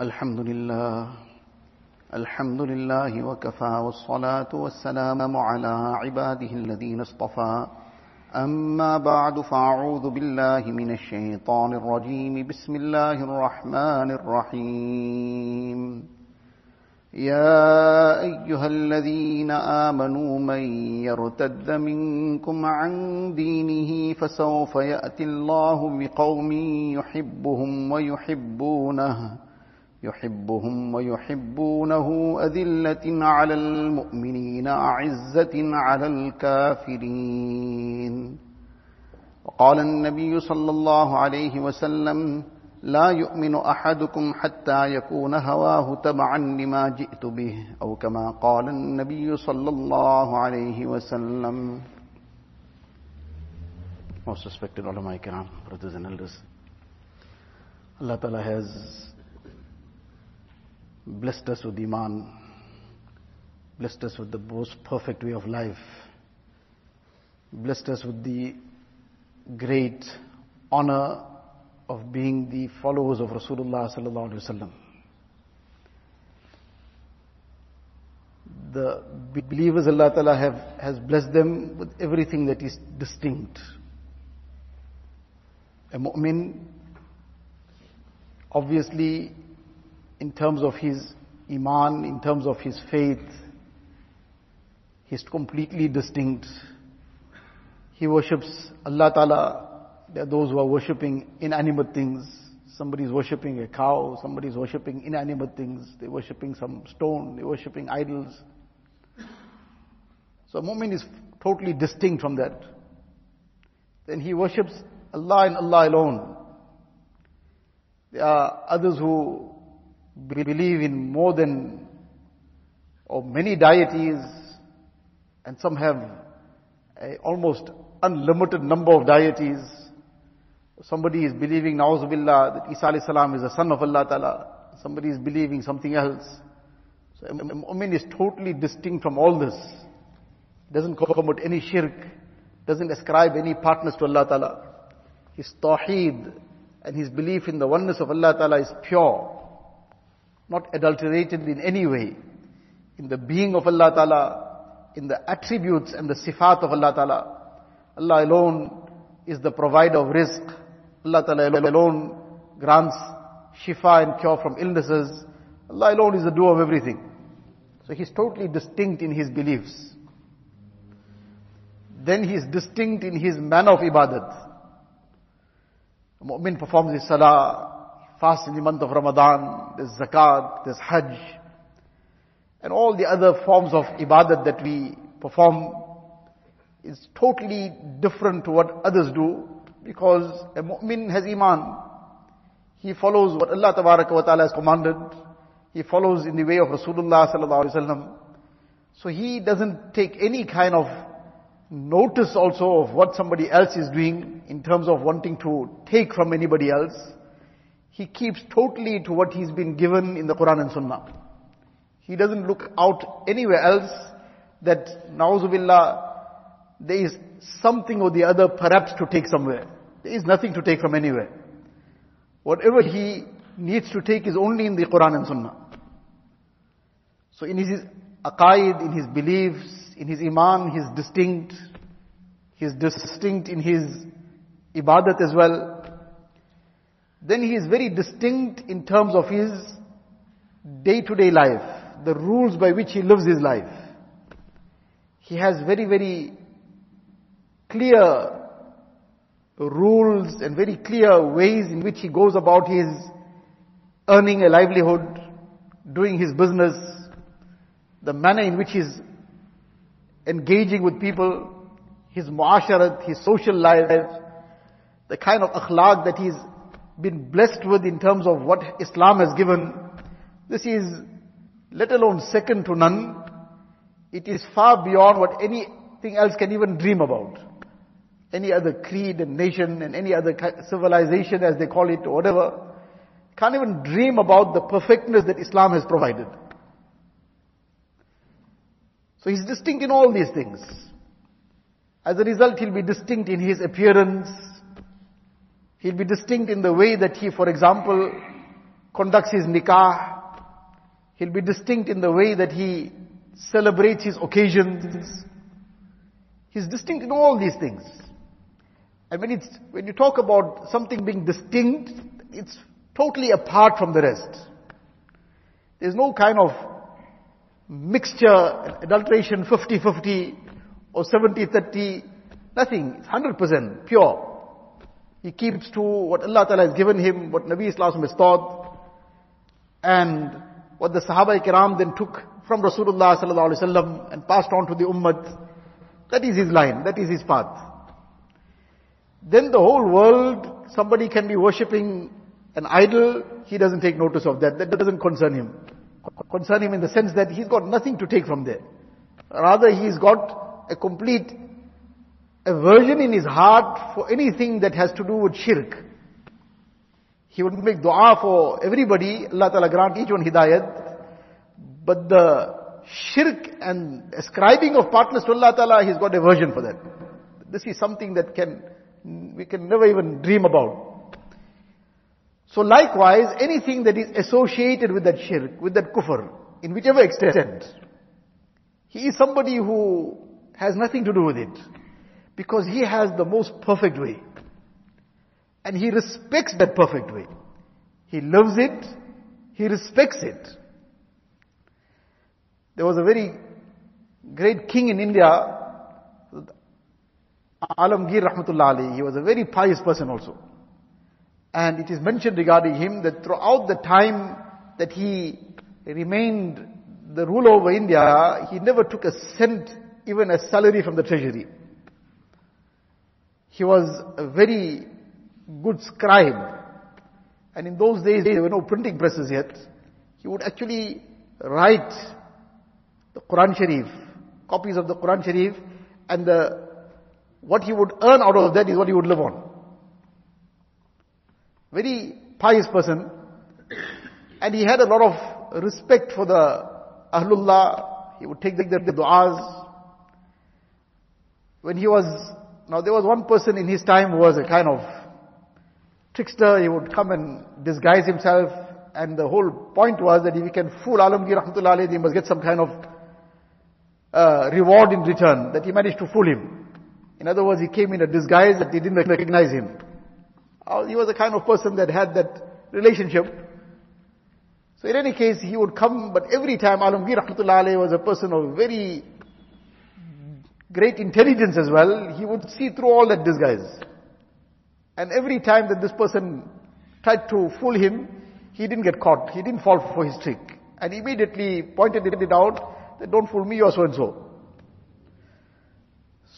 الحمد لله. الحمد لله وكفى والصلاة والسلام على عباده الذين اصطفى. أما بعد فأعوذ بالله من الشيطان الرجيم. بسم الله الرحمن الرحيم. يا أيها الذين آمنوا من يرتد منكم عن دينه فسوف يأتي الله بقوم يحبهم ويحبونه. يحبهم ويحبونه أذلة على المؤمنين أعزة على الكافرين وقال النبي صلى الله عليه وسلم لا يؤمن أحدكم حتى يكون هواه تبعا لما جئت به أو كما قال النبي صلى الله عليه وسلم Most respected ulama kiram, brothers and elders. Allah Ta'ala has blessed us with Iman, blessed us with the most perfect way of life, blessed us with the great honor of being the followers of Rasulullah sallallahu alaihi wasallam. The believers Allah Ta'ala have, has blessed them with everything that is distinct. A mu'min, obviously, in terms of his iman, in terms of his faith, he's completely distinct. He worships Allah Ta'ala there are those who are worshipping inanimate things. Somebody is worshipping a cow, somebody is worshipping inanimate things. They're worshipping some stone, they're worshipping idols. So a mu'min is totally distinct from that. Then he worships Allah and Allah alone. There are others who believe in more than or many deities and some have a almost unlimited number of deities. Somebody is believing, na'uzubillah, that Isa alayhi salam is the son of Allah ta'ala. Somebody is believing something else. So a mu'min is totally distinct from all this. Doesn't commit any shirk. Doesn't ascribe any partners to Allah ta'ala. His tawheed and his belief in the oneness of Allah ta'ala is pure. Not adulterated in any way. In the being of Allah ta'ala, in the attributes and the sifat of Allah ta'ala. Allah alone is the provider of rizq. Allah Ta'ala alone grants shifa and cure from illnesses. Allah alone is the doer of everything. So he's totally distinct in his beliefs. Then he is distinct in his manner of ibadat. A mu'min performs his salah, fasts in the month of Ramadan, there's zakat, there's hajj, and all the other forms of ibadat that we perform is totally different to what others do because a mu'min has iman. He follows what Allah wa ta'ala has commanded. He follows in the way of Rasulullah sallallahu alaihi wasallam. So he doesn't take any kind of notice also of what somebody else is doing in terms of wanting to take from anybody else. He keeps totally to what he's been given in the Quran and Sunnah. He doesn't look out anywhere else that, na'uzubillah, there is something or the other perhaps to take somewhere. There is nothing to take from anywhere. Whatever he needs to take is only in the Quran and Sunnah. So in his aqaid, in his beliefs, in his iman, he's distinct. He's distinct in his ibadat as well. Then he is very distinct in terms of his day-to-day life, the rules by which he lives his life. He has very, very clear rules and very clear ways in which he goes about his earning a livelihood, doing his business, the manner in which he's engaging with people, his muasharat, his social life, the kind of akhlaq that he's been blessed with in terms of what Islam has given, this is let alone second to none. It is far beyond what anything else can even dream about any other creed and nation and any other civilization as they call it or whatever, can't even dream about the perfectness that Islam has provided. So he's distinct in all these things. As a result, he'll be distinct in his appearance. He'll be distinct in the way that he, for example, conducts his nikah. He'll be distinct in the way that he celebrates his occasions. He's distinct in all these things. And when it's, when you talk about something being distinct, it's totally apart from the rest. There's no kind of mixture, adulteration 50-50 or 70-30, nothing. It's 100% pure. He keeps to what Allah Ta'ala has given him, what Nabi Islam has taught, and what the Sahaba Kiram then took from Rasulullah Sallallahu Alaihi Wasallam and passed on to the Ummah. That is his line, that is his path. Then the whole world, somebody can be worshipping an idol, he doesn't take notice of that. That doesn't concern him. Concern him in the sense that he's got nothing to take from there. Rather, he's got a complete aversion in his heart for anything that has to do with shirk. He would make dua for everybody, Allah Ta'ala grant each one hidayat. But the shirk and ascribing of partners to Allah Ta'ala, he's got aversion for that. This is something that can, we can never even dream about. So likewise, anything that is associated with that shirk, with that kufr, in whichever extent, he is somebody who has nothing to do with it. Because he has the most perfect way. And he respects that perfect way. He loves it, he respects it. There was a very great king in India, Alamgir Rahmatullah Ali. He was a very pious person also. And it is mentioned regarding him that throughout the time that he remained the ruler over India, he never took a cent, even a salary from the treasury. He was a very good scribe. And in those days, there were no printing presses yet. He would actually write the Quran Sharif, copies of the Quran Sharif, and the, what he would earn out of that is what he would live on. Very pious person. And he had a lot of respect for the Ahlullah. He would take the, the du'as. When he was, now there was one person in his time who was a kind of trickster. He would come and disguise himself. And the whole point was that if he can fool Alamgir Rahmatullah he must get some kind of uh, reward in return, that he managed to fool him. In other words, he came in a disguise that he didn't recognize him. Uh, he was the kind of person that had that relationship. So in any case, he would come, but every time Alamgir Rahmatullah was a person of very great intelligence as well, he would see through all that disguise. And every time that this person tried to fool him, he didn't get caught. He didn't fall for his trick. And immediately pointed it out that don't fool me, you're so and so.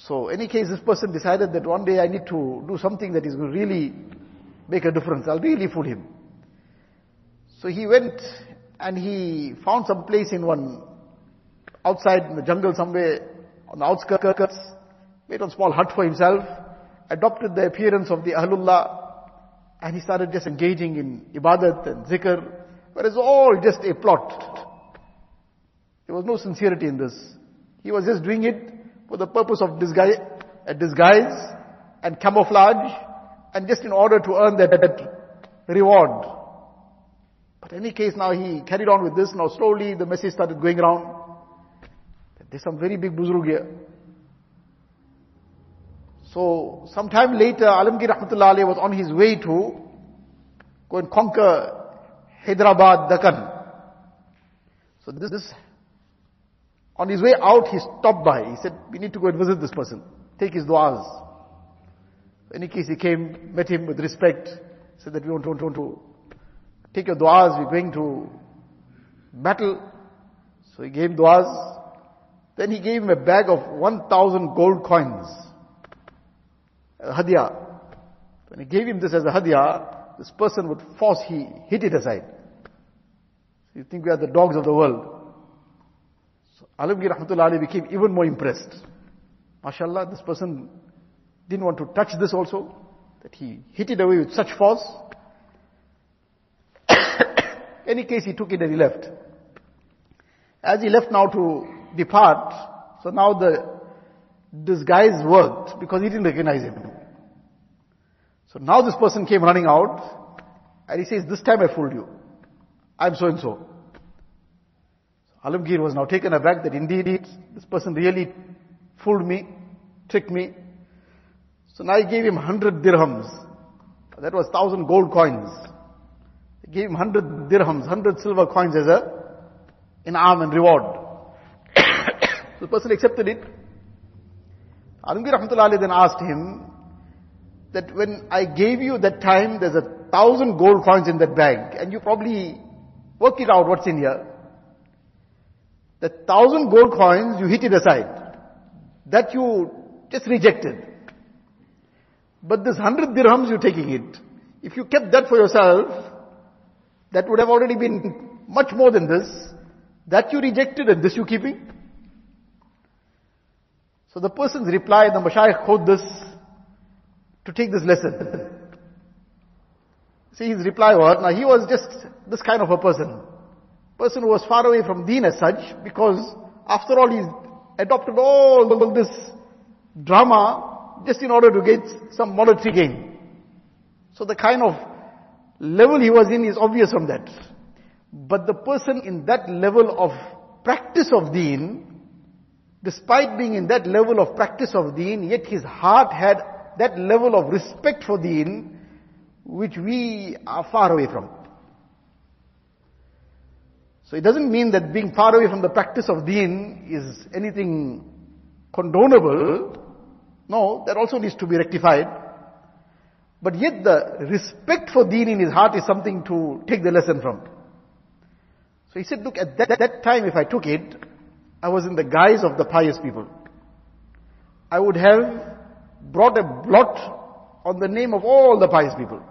So, any case, this person decided that one day I need to do something that is going to really make a difference. I'll really fool him. So he went and he found some place in one, outside in the jungle somewhere, on the outskirts, made a small hut for himself, adopted the appearance of the Ahlullah, and he started just engaging in ibadat and zikr, but it's all just a plot. There was no sincerity in this. He was just doing it for the purpose of disguise, disguise and camouflage, and just in order to earn that, that reward. But in any case, now he carried on with this. Now slowly the message started going around. There's some very big buzurg here. So, sometime later, Alamgir Rahmatullah Ali was on his way to go and conquer Hyderabad, Deccan. So this, this, on his way out, he stopped by. He said, we need to go and visit this person. Take his du'as. In any case, he came, met him with respect, said that we want, want, want to take your du'as, we're going to battle. So he gave du'as. Then he gave him a bag of 1,000 gold coins A hadiyah. When he gave him this as a hadiyah, this person would force, he hit it aside. So you think we are the dogs of the world. So Alamgir Rahmatullah Ali became even more impressed. MashaAllah, this person didn't want to touch this also, that he hit it away with such force. Any case, he took it and he left. As he left now to depart, so now the disguise worked because he didn't recognize him. So now this person came running out and he says, this time I fooled you. I'm so and so. Alamgir was now taken aback that indeed this person really fooled me, tricked me. So now I gave him 100 dirhams. That was 1000 gold coins. I gave him 100 dirhams, 100 silver coins as a in'am and reward. The person accepted it. Alamgir Rahmatullah then asked him that when I gave you that time, there's a thousand gold coins in that bag, and you probably work it out what's in here. The thousand gold coins, you hit it aside. That you just rejected. But this hundred dirhams, you're taking it. If you kept that for yourself, that would have already been much more than this. That you rejected and this you keeping. So the person's reply, the Mashayikh quote this to take this lesson. See his reply was, now he was just this kind of a person. Person who was far away from deen as such, because after all he's adopted all this drama just in order to get some monetary gain. So the kind of level he was in is obvious from that. But the person in that level of practice of deen, despite being in that level of practice of deen, yet his heart had that level of respect for deen, which we are far away from. So it doesn't mean that being far away from the practice of deen is anything condonable. No, that also needs to be rectified. But yet the respect for deen in his heart is something to take the lesson from. So he said, look, at that, that time if I took it, I was in the guise of the pious people. I would have brought a blot on the name of all the pious people.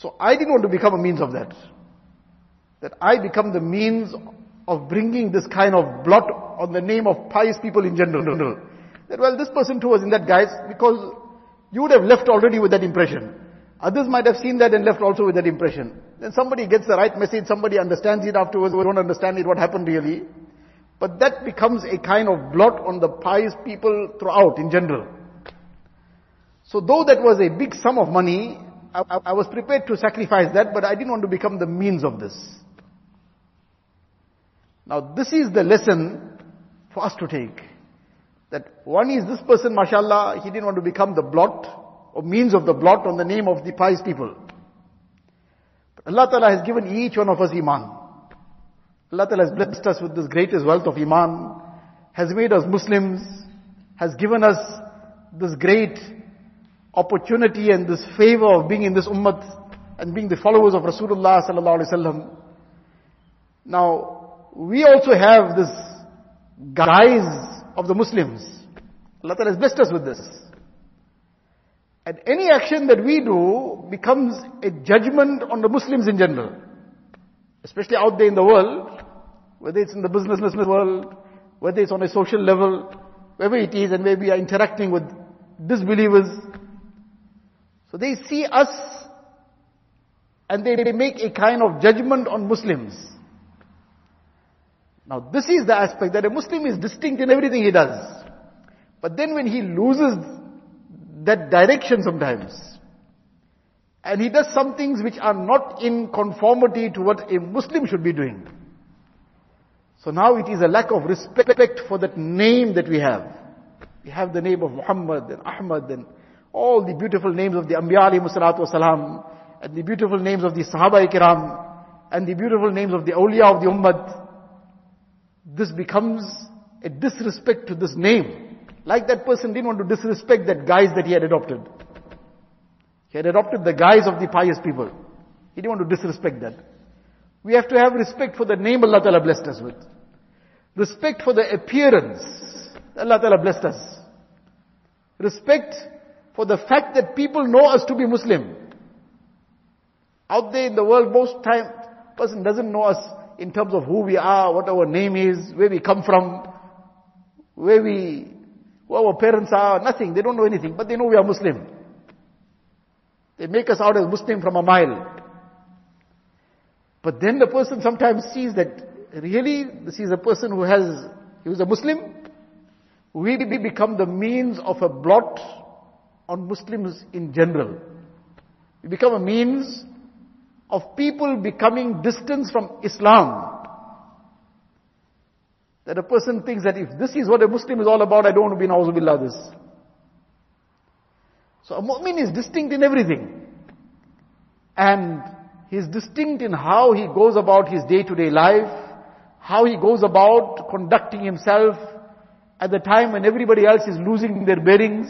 So I didn't want to become a means of that. That I become the means of bringing this kind of blot on the name of pious people in general. That well, this person too was in that guise because you would have left already with that impression. Others might have seen that and left also with that impression. Then somebody gets the right message, somebody understands it afterwards, we don't understand it, what happened really. But that becomes a kind of blot on the pious people throughout in general. So though that was a big sum of money, I, I, I was prepared to sacrifice that, but I didn't want to become the means of this. Now this is the lesson for us to take. That one is this person, mashallah, he didn't want to become the blot or means of the blot on the name of the pious people. But Allah Ta'ala has given each one of us iman. Allah Ta'ala has blessed us with this greatest wealth of Iman, has made us Muslims, has given us this great opportunity and this favor of being in this ummah and being the followers of Rasulullah sallallahu alaihi wasallam. Now, we also have this guise of the Muslims. Allah Ta'ala has blessed us with this. And any action that we do becomes a judgment on the Muslims in general. Especially out there in the world, whether it's in the business world, whether it's on a social level, wherever it is and where we are interacting with disbelievers. So they see us and they, they make a kind of judgment on Muslims. Now this is the aspect that a Muslim is distinct in everything he does. But then when he loses that direction sometimes, and he does some things which are not in conformity to what a Muslim should be doing. So now it is a lack of respect for that name that we have. We have the name of Muhammad and Ahmad and all the beautiful names of the Anbiya alayhi and the beautiful names of the Sahaba kiram and the beautiful names of the awliya of the Ummah. This becomes a disrespect to this name. Like that person didn't want to disrespect that guise that he had adopted. He had adopted the guise of the pious people. He didn't want to disrespect that. We have to have respect for the name Allah Ta'ala blessed us with. Respect for the appearance Allah Ta'ala blessed us. Respect for the fact that people know us to be Muslim. Out there in the world, most time, person doesn't know us in terms of who we are, what our name is, where we come from, where we, our parents are, nothing. They don't know anything, but they know we are Muslim. They make us out as Muslim from a mile. But then the person sometimes sees that really this is a person who has, he was a Muslim. We become the means of a blot on Muslims in general. We become a means of people becoming distant from Islam. That a person thinks that if this is what a Muslim is all about, I don't want to be na'uzubillah this. So a mu'min is distinct in everything. And he is distinct in how he goes about his day-to-day life, how he goes about conducting himself at the time when everybody else is losing their bearings,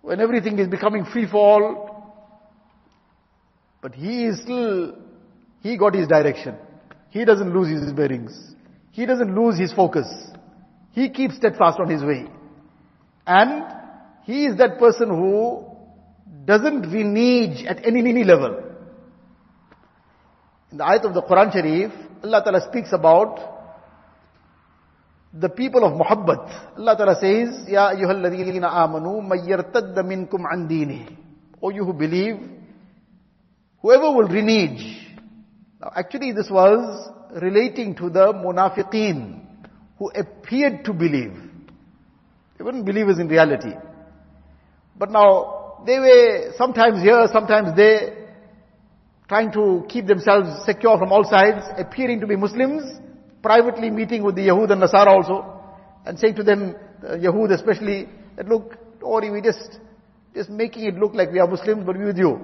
when everything is becoming free fall. But he is still, he got his direction. He doesn't lose his bearings. He doesn't lose his focus. He keeps steadfast on his way. And he is that person who doesn't renege at any, any level. In the ayat of the Quran Sharif, Allah Ta'ala speaks about the people of Muhabbat. Allah Ta'ala says, Ya ayyuhalladhina amanu mayyartadda minkum an dini. O you who believe, whoever will renege. Now actually this was relating to the munafiqeen who appeared to believe. They weren't believers in reality. But now, they were sometimes here, sometimes there, trying to keep themselves secure from all sides, appearing to be Muslims, privately meeting with the Yahud and Nasara also, and saying to them, the Yahud especially, that look, worry, we just, just making it look like we are Muslims, but we with you.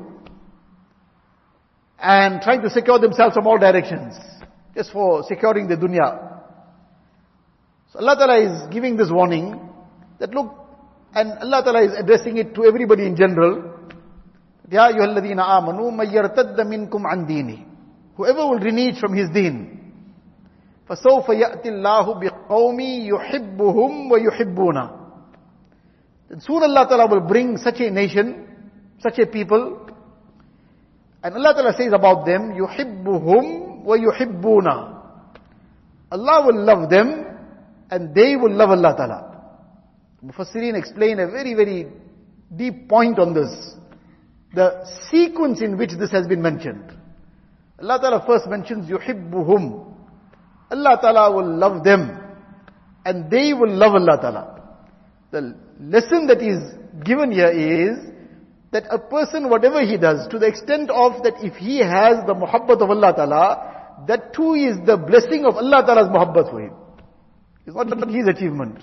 And trying to secure themselves from all directions just for securing the dunya. So Allah Ta'ala is giving this warning that look, and Allah Ta'ala is addressing it to everybody in general. Ya ayyuhalladhina amanu mayyartadda minkum an dini. Whoever will renege from his deen. فَسَوْفَ يَأْتِ اللَّهُ بِقَوْمِ يُحِبُّهُمْ وَيُحِبُّونَ Then soon Allah Ta'ala will bring such a nation, such a people, and Allah Ta'ala says about them, يُحِبُّهُمْ وَيُحِبُّونَ Allah will love them and they will love Allah Ta'ala. Mufassirin explain a very, very deep point on this. The sequence in which this has been mentioned. Allah Ta'ala first mentions يُحِبُّهُمْ Allah Ta'ala will love them and they will love Allah Ta'ala. The lesson that is given here is that a person, whatever he does, to the extent of that if he has the muhabbat of Allah Ta'ala, that too is the blessing of Allah Ta'ala's muhabbat for him. It's not his achievement.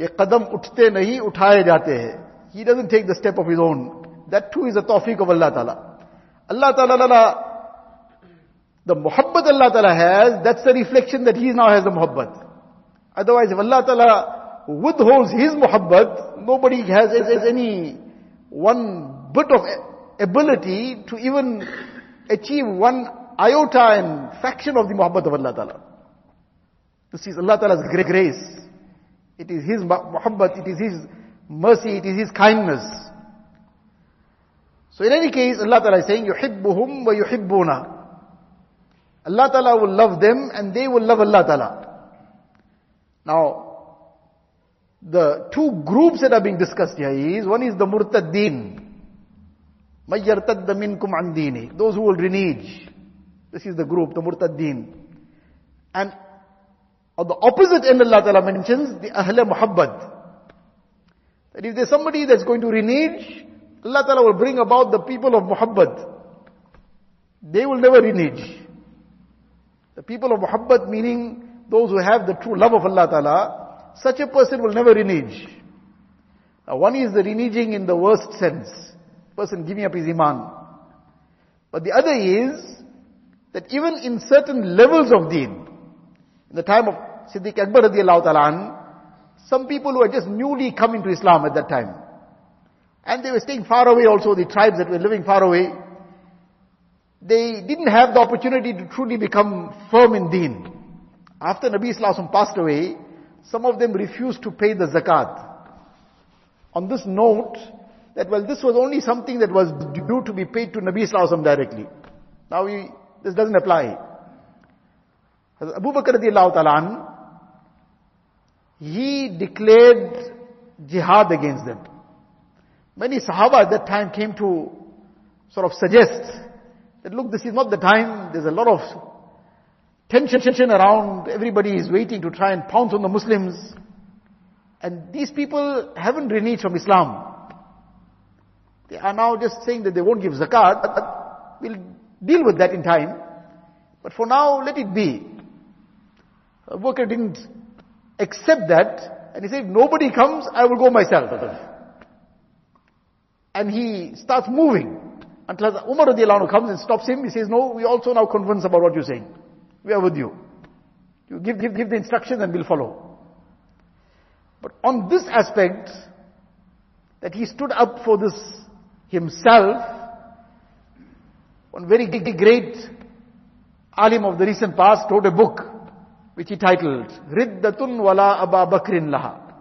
ये कदम उठते नहीं उठाए जाते हैं he doesn't take the step of his own that too is a tawfiq of Allah Ta'ala Allah Ta'ala the muhabbat Allah Ta'ala has that's the reflection that he now has the muhabbat otherwise if Allah Ta'ala withholds his muhabbat nobody has, has any one bit of ability to even achieve one iota and fraction of the muhabbat of Allah Ta'ala. This is Allah Ta'ala's grace. It is His muhabbat, it is His mercy, it is His kindness. So in any case, Allah Ta'ala is saying, يُحِبُّهُمْ وَيُحِبُّونَ Allah Ta'ala will love them and they will love Allah Ta'ala. Now, the two groups that are being discussed here is, one is the murtaddin. مَيَّرْتَدَّ مِنْكُمْ عَنْ دِينِهِ Those who will renege. This is the group, the murtaddin. And on the opposite end Allah Ta'ala mentions, the ahla muhabbat. That if there's somebody that's going to renege, Allah Ta'ala will bring about the people of muhabbat. They will never renege. The people of muhabbat meaning those who have the true love of Allah Ta'ala, such a person will never renege. Now one is the reneging in the worst sense person giving up his iman. But the other is that even in certain levels of deen, in the time of Siddiq Akbar some people who had just newly come into Islam at that time, and they were staying far away also, the tribes that were living far away, they didn't have the opportunity to truly become firm in deen. After Nabi Islam passed away, some of them refused to pay the zakat. On this note, that well, this was only something that was due to be paid to Nabi Sallallahu directly. Now we, this doesn't apply. Abu Bakr radiallahu ta'ala he declared jihad against them. Many Sahaba at that time came to sort of suggest that look, this is not the time, there's a lot of tension tension around, everybody is waiting to try and pounce on the Muslims. And these people haven't reneged from Islam. They are now just saying that they won't give zakat. But we'll deal with that in time. But for now, let it be. Abu Bakr didn't accept that. And he said, nobody comes, I will go myself. And he starts moving. Until Umar comes and stops him. He says, no, we also now convinced about what you're saying. We are with you. You give, give, give the instructions and we'll follow. But on this aspect, that he stood up for this himself, one very great alim of the recent past wrote a book which he titled Riddatun Wala Aba Bakrin Laha.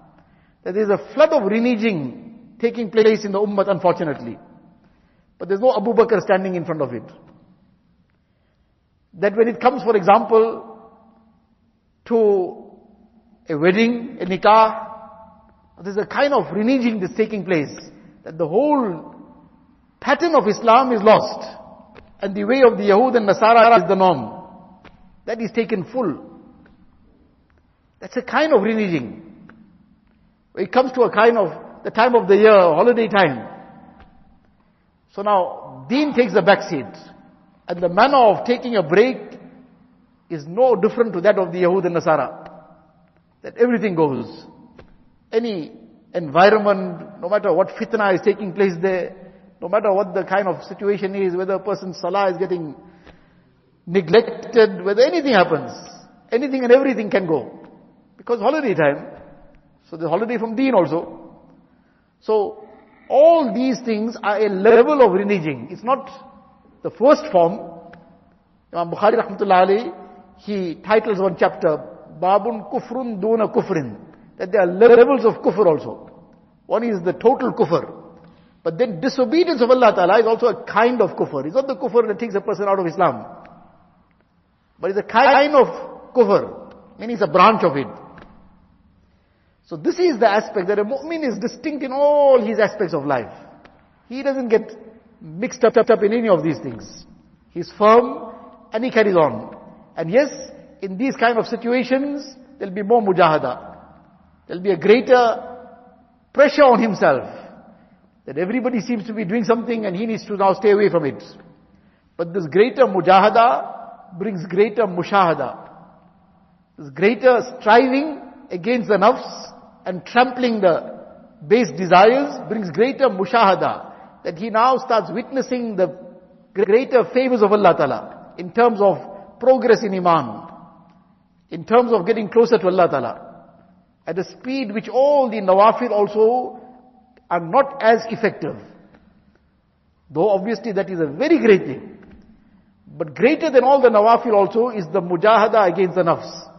That there is a flood of reneging taking place in the Ummah unfortunately. But there's no Abu Bakr standing in front of it. That when it comes, for example, to a wedding, a nikah, there's a kind of reneging that's taking place. That the whole pattern of Islam is lost. And the way of the Yahud and Nasara is the norm. That is taken full. That's a kind of reneging. It comes to a kind of the time of the year, holiday time. So now, deen takes the back seat. And the manner of taking a break is no different to that of the Yahud and Nasara. That everything goes. Any environment, no matter what fitna is taking place there, no matter what the kind of situation is, whether a person's salah is getting neglected, whether anything happens, anything and everything can go. Because holiday time. So the holiday from deen also. So all these things are a level of reneging. It's not the first form. Imam Bukhari rahmatullah alayhi, he titles one chapter, Babun Kufrun Duna Kufrin. That there are levels of kufr also. One is the total kufr. But then disobedience of Allah Ta'ala is also a kind of kufr. It's not the kufr that takes a person out of Islam. But it's a kind of kufr. Meaning it's a branch of it. So this is the aspect that a mu'min is distinct in all his aspects of life. He doesn't get mixed up, up, in any of these things. He's firm and he carries on. And yes, in these kind of situations, there'll be more mujahada. There'll be a greater pressure on himself. That everybody seems to be doing something and he needs to now stay away from it. But this greater mujahada brings greater mushahada. This greater striving against the nafs and trampling the base desires brings greater mushahada. That he now starts witnessing the greater favors of Allah Ta'ala in terms of progress in Iman, in terms of getting closer to Allah Ta'ala. At a speed which all the nawafil also are not as effective. Though obviously that is a very great thing. But greater than all the nawafil also is the mujahada against the nafs.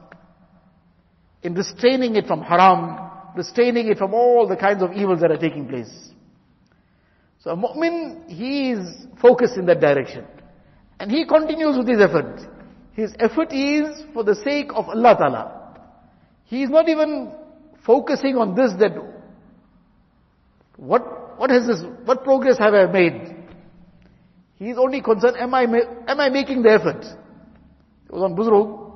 In restraining it from haram, restraining it from all the kinds of evils that are taking place. So a mu'min, he is focused in that direction. And he continues with his effort. His effort is for the sake of Allah Ta'ala. He is not even focusing on this that what, what has this, what progress have I made? He is only concerned, am I, am I making the effort? It was on Buzrug.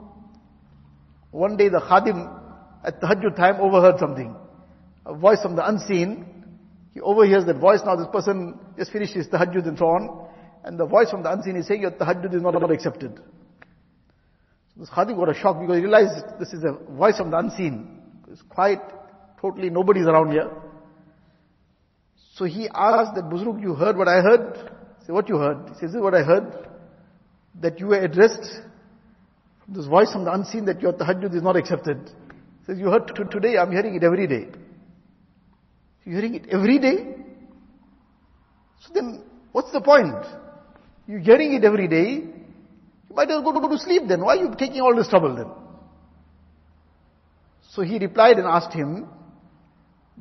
One day the Khadim at the Tahajjud time overheard something. A voice from the unseen. He overhears that voice. Now this person just finished his Tahajjud and so on. And the voice from the unseen is saying, your Tahajjud is not, accepted. So this Khadim got a shock because he realized this is a voice from the unseen. It's quiet, totally nobody's around here. So he asked that Buzruk, you heard what I heard? He said, what you heard? He says, this is what I heard. That you were addressed from this voice from the unseen that your tahajjud is not accepted. He says, you heard today, I'm hearing it every day. You're hearing it every day? So then, what's the point? You're hearing it every day. You might as well go, to, go to sleep then. Why are you taking all this trouble then? So he replied and asked him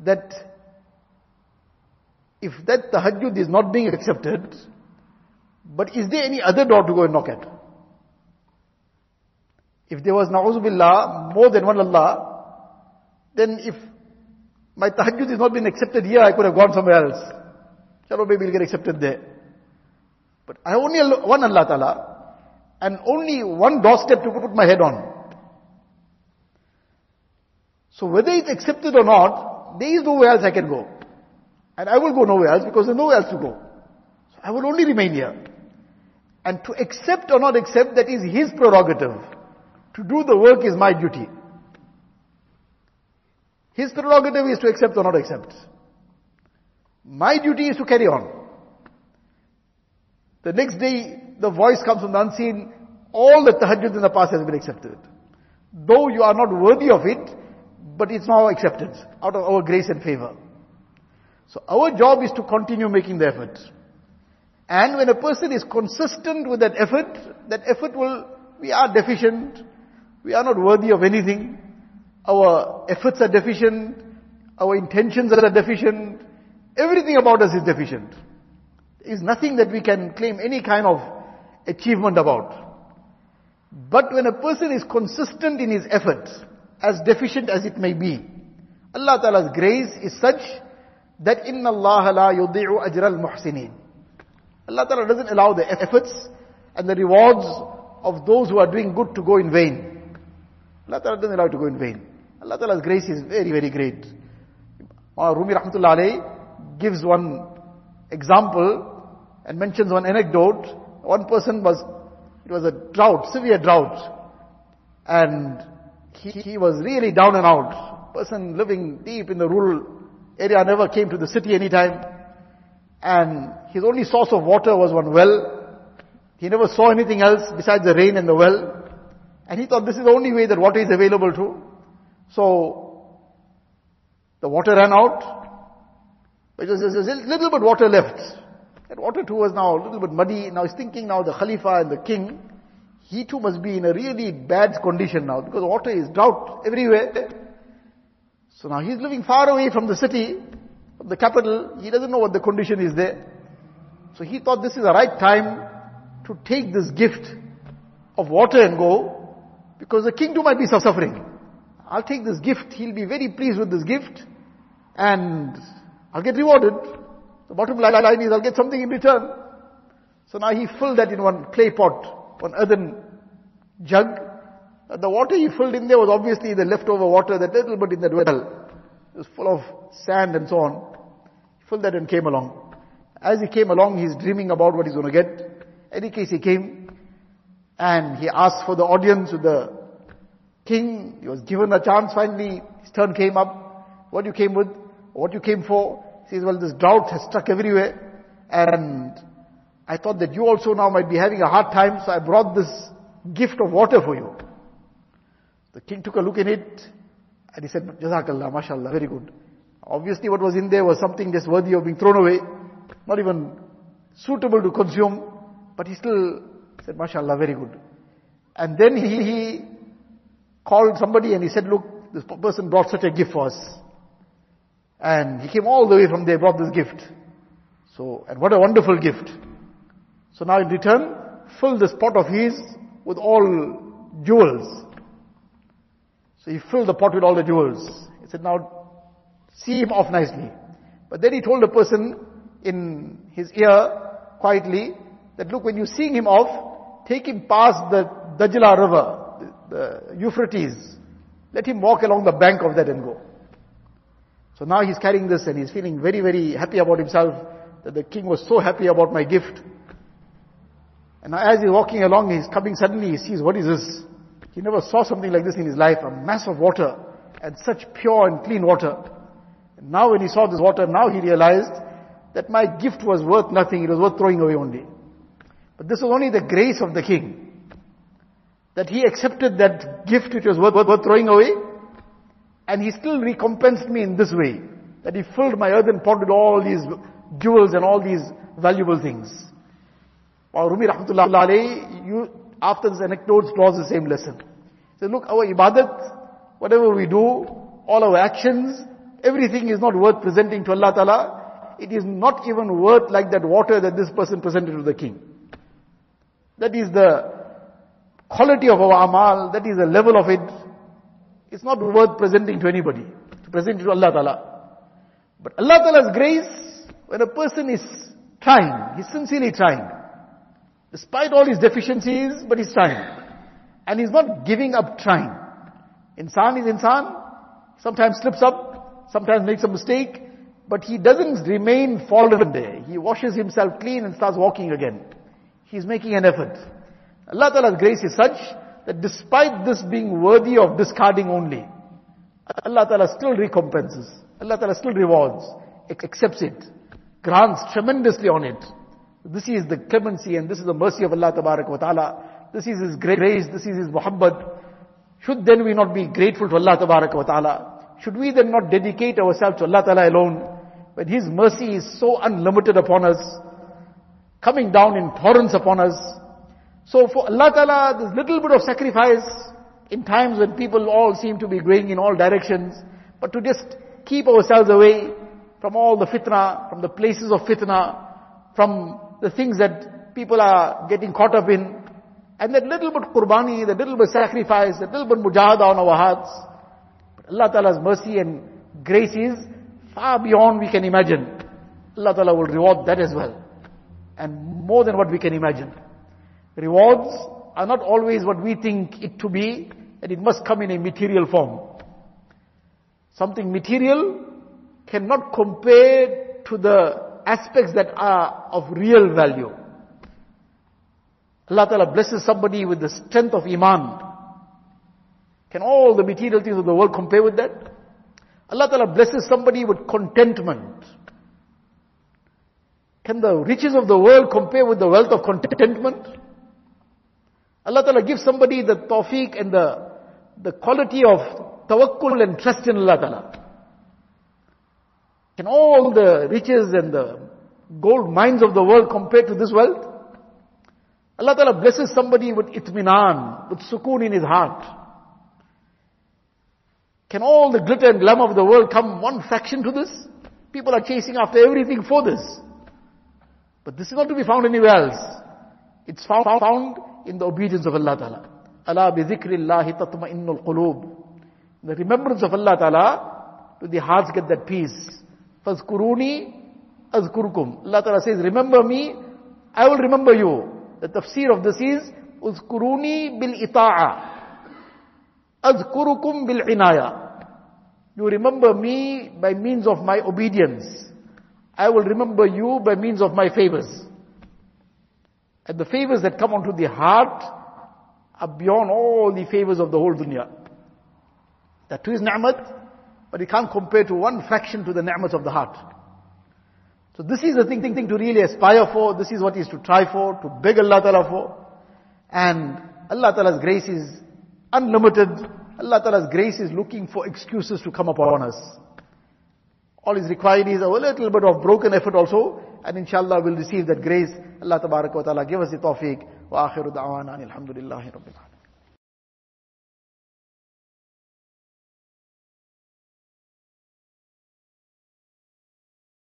that if that tahajjud is not being accepted, but is there any other door to go and knock at? If there was na'uzubillah, more than one Allah, then if my tahajjud is not being accepted here, I could have gone somewhere else. Chalo, maybe will get accepted there. But I only one Allah Ta'ala, and only one doorstep to put my head on. So whether it's accepted or not, there is nowhere else I can go. And I will go nowhere else because there's nowhere else to go. So I will only remain here. And to accept or not accept, that is his prerogative. To do the work is my duty. His prerogative is to accept or not accept. My duty is to carry on. The next day, the voice comes from the unseen, all the tahajjud in the past has been accepted. Though you are not worthy of it, but it's now acceptance, out of our grace and favor. So our job is to continue making the effort. And when a person is consistent with that effort, that effort will, we are deficient, we are not worthy of anything, our efforts are deficient, our intentions are deficient, everything about us is deficient. There is nothing that we can claim any kind of achievement about. But when a person is consistent in his efforts, as deficient as it may be, Allah Ta'ala's grace is such that inna Allah la yudi'u ajra al-muhsinin. Allah Ta'ala doesn't allow the efforts and the rewards of those who are doing good to go in vain. Allah Ta'ala doesn't allow it to go in vain. Allah Ta'ala's grace is very, very great. Uh, Rumi Rahmatullah alayhi gives one example and mentions one anecdote. One person was, it was a drought, severe drought. And he, he was really down and out. Person living deep in the rural area never came to the city anytime. And his only source of water was one well. He never saw anything else besides the rain and the well. And he thought this is the only way that water is available to. So, the water ran out. But there was a little bit water left. That water too was now a little bit muddy. Now he's thinking now the Khalifa and the king, he too must be in a really bad condition now because water is drought everywhere. So now he's living far away from the city, from the capital. He doesn't know what the condition is there. So he thought this is the right time to take this gift of water and go because the king too might be suffering. I'll take this gift. He'll be very pleased with this gift and I'll get rewarded. The bottom line is I'll get something in return. So now he filled that in one clay pot, one earthen jug. And the water he filled in there was obviously the leftover water, that little bit in that well. It was full of sand and so on. He filled that and came along. As he came along, he's dreaming about what he's going to get. In Any case, he came and he asked for the audience with the king. He was given a chance finally. His turn came up. What you came with? What you came for? He says, well, this drought has struck everywhere. And I thought that you also now might be having a hard time, so I brought this gift of water for you. The king took a look in it, and he said, Jazakallah, mashallah, very good. Obviously what was in there was something just worthy of being thrown away, not even suitable to consume, but he still said, mashallah, very good. And then he, he called somebody and he said, look, this person brought such a gift for us. And he came all the way from there, brought this gift. So, and what a wonderful gift. So now in return, fill this pot of his with all jewels. So he filled the pot with all the jewels. He said, now see him off nicely. But then he told the person in his ear quietly that look, when you're seeing him off, take him past the Dajla river, the, Euphrates. Let him walk along the bank of that and go. So now he's carrying this and he's feeling very, very happy about himself that the king was so happy about my gift. And as he's walking along, he's coming suddenly, he sees, what is this? He never saw something like this in his life, a mass of water, and such pure and clean water. And now when he saw this water, now he realized that my gift was worth nothing, it was worth throwing away only. But this was only the grace of the king. That he accepted that gift which was worth, worth, worth throwing away, and he still recompensed me in this way. That he filled my earthen pot with all these jewels and all these valuable things. Or Rumi Rahmatullah you, after this anecdote draws the same lesson. He says, look, our ibadat, whatever we do, all our actions, everything is not worth presenting to Allah Ta'ala. It is not even worth like that water that this person presented to the king. That is the quality of our amal, that is the level of it. It's not worth presenting to anybody, to present it to Allah Ta'ala. But Allah Ta'ala's grace, when a person is trying, he's sincerely trying, Despite all his deficiencies, but he's trying. And he's not giving up trying. Insan is insan, sometimes slips up, sometimes makes a mistake, But he doesn't remain fallen there. He washes himself clean and starts walking again. He's making an effort. Allah Ta'ala's grace is such that despite this being worthy of discarding only, Allah Ta'ala still recompenses. Allah Ta'ala still rewards, accepts it, grants tremendously on it. This is the clemency and this is the mercy of Allah Ta'ala. This is His grace, this is His muhabbat. Should then we not be grateful to Allah Ta'ala? Should we then not dedicate ourselves to Allah Ta'ala alone? When His mercy is so unlimited upon us, coming down in torrents upon us. So for Allah Ta'ala, this little bit of sacrifice in times when people all seem to be going in all directions, but to just keep ourselves away from all the fitna, from the places of fitna, from the things that people are getting caught up in, and that little bit qurbani, that little bit sacrifice, that little bit mujahada on our hearts. But Allah Ta'ala's mercy and grace is far beyond we can imagine. Allah Ta'ala will reward that as well. And more than what we can imagine. Rewards are not always what we think it to be, and it must come in a material form. Something material cannot compare to the aspects that are of real value. Allah Ta'ala blesses somebody with the strength of Iman. Can all the material things of the world compare with that? Allah Ta'ala blesses somebody with contentment. Can the riches of the world compare with the wealth of contentment? Allah Ta'ala gives somebody the tawfiq and the, the quality of tawakkul and trust in Allah Ta'ala. Can all the riches and the gold mines of the world compare to this wealth? Allah Ta'ala blesses somebody with itminan, with sukoon in his heart. Can all the glitter and glamour of the world come one fraction to this? People are chasing after everything for this. But this is not to be found anywhere else. It's found, found in the obedience of Allah Ta'ala. Allah bi dhikrillahi tatma'innul qulub. The remembrance of Allah Ta'ala, do the hearts get that peace. Fazkuruni azkurkum. Allah Ta'ala says, remember me, I will remember you. The tafsir of this is, uzkuruni bil ita'a. Azkurukum bil inaya. You remember me by means of my obedience. I will remember you by means of my favors. And the favors that come onto the heart are beyond all the favors of the whole dunya. That too is ni'mat, but it can't compare to one fraction to the ni'mat of the heart. So this is the thing, thing, thing to really aspire for. This is what is to try for, to beg Allah Ta'ala for. And Allah Ta'ala's grace is unlimited. Allah Ta'ala's grace is looking for excuses to come upon us. All is required is a little bit of broken effort also, and inshallah we'll receive that grace. Allah Ta'ala give us the tawfiq. Wa akhiru da'wana alhamdulillahi rabbil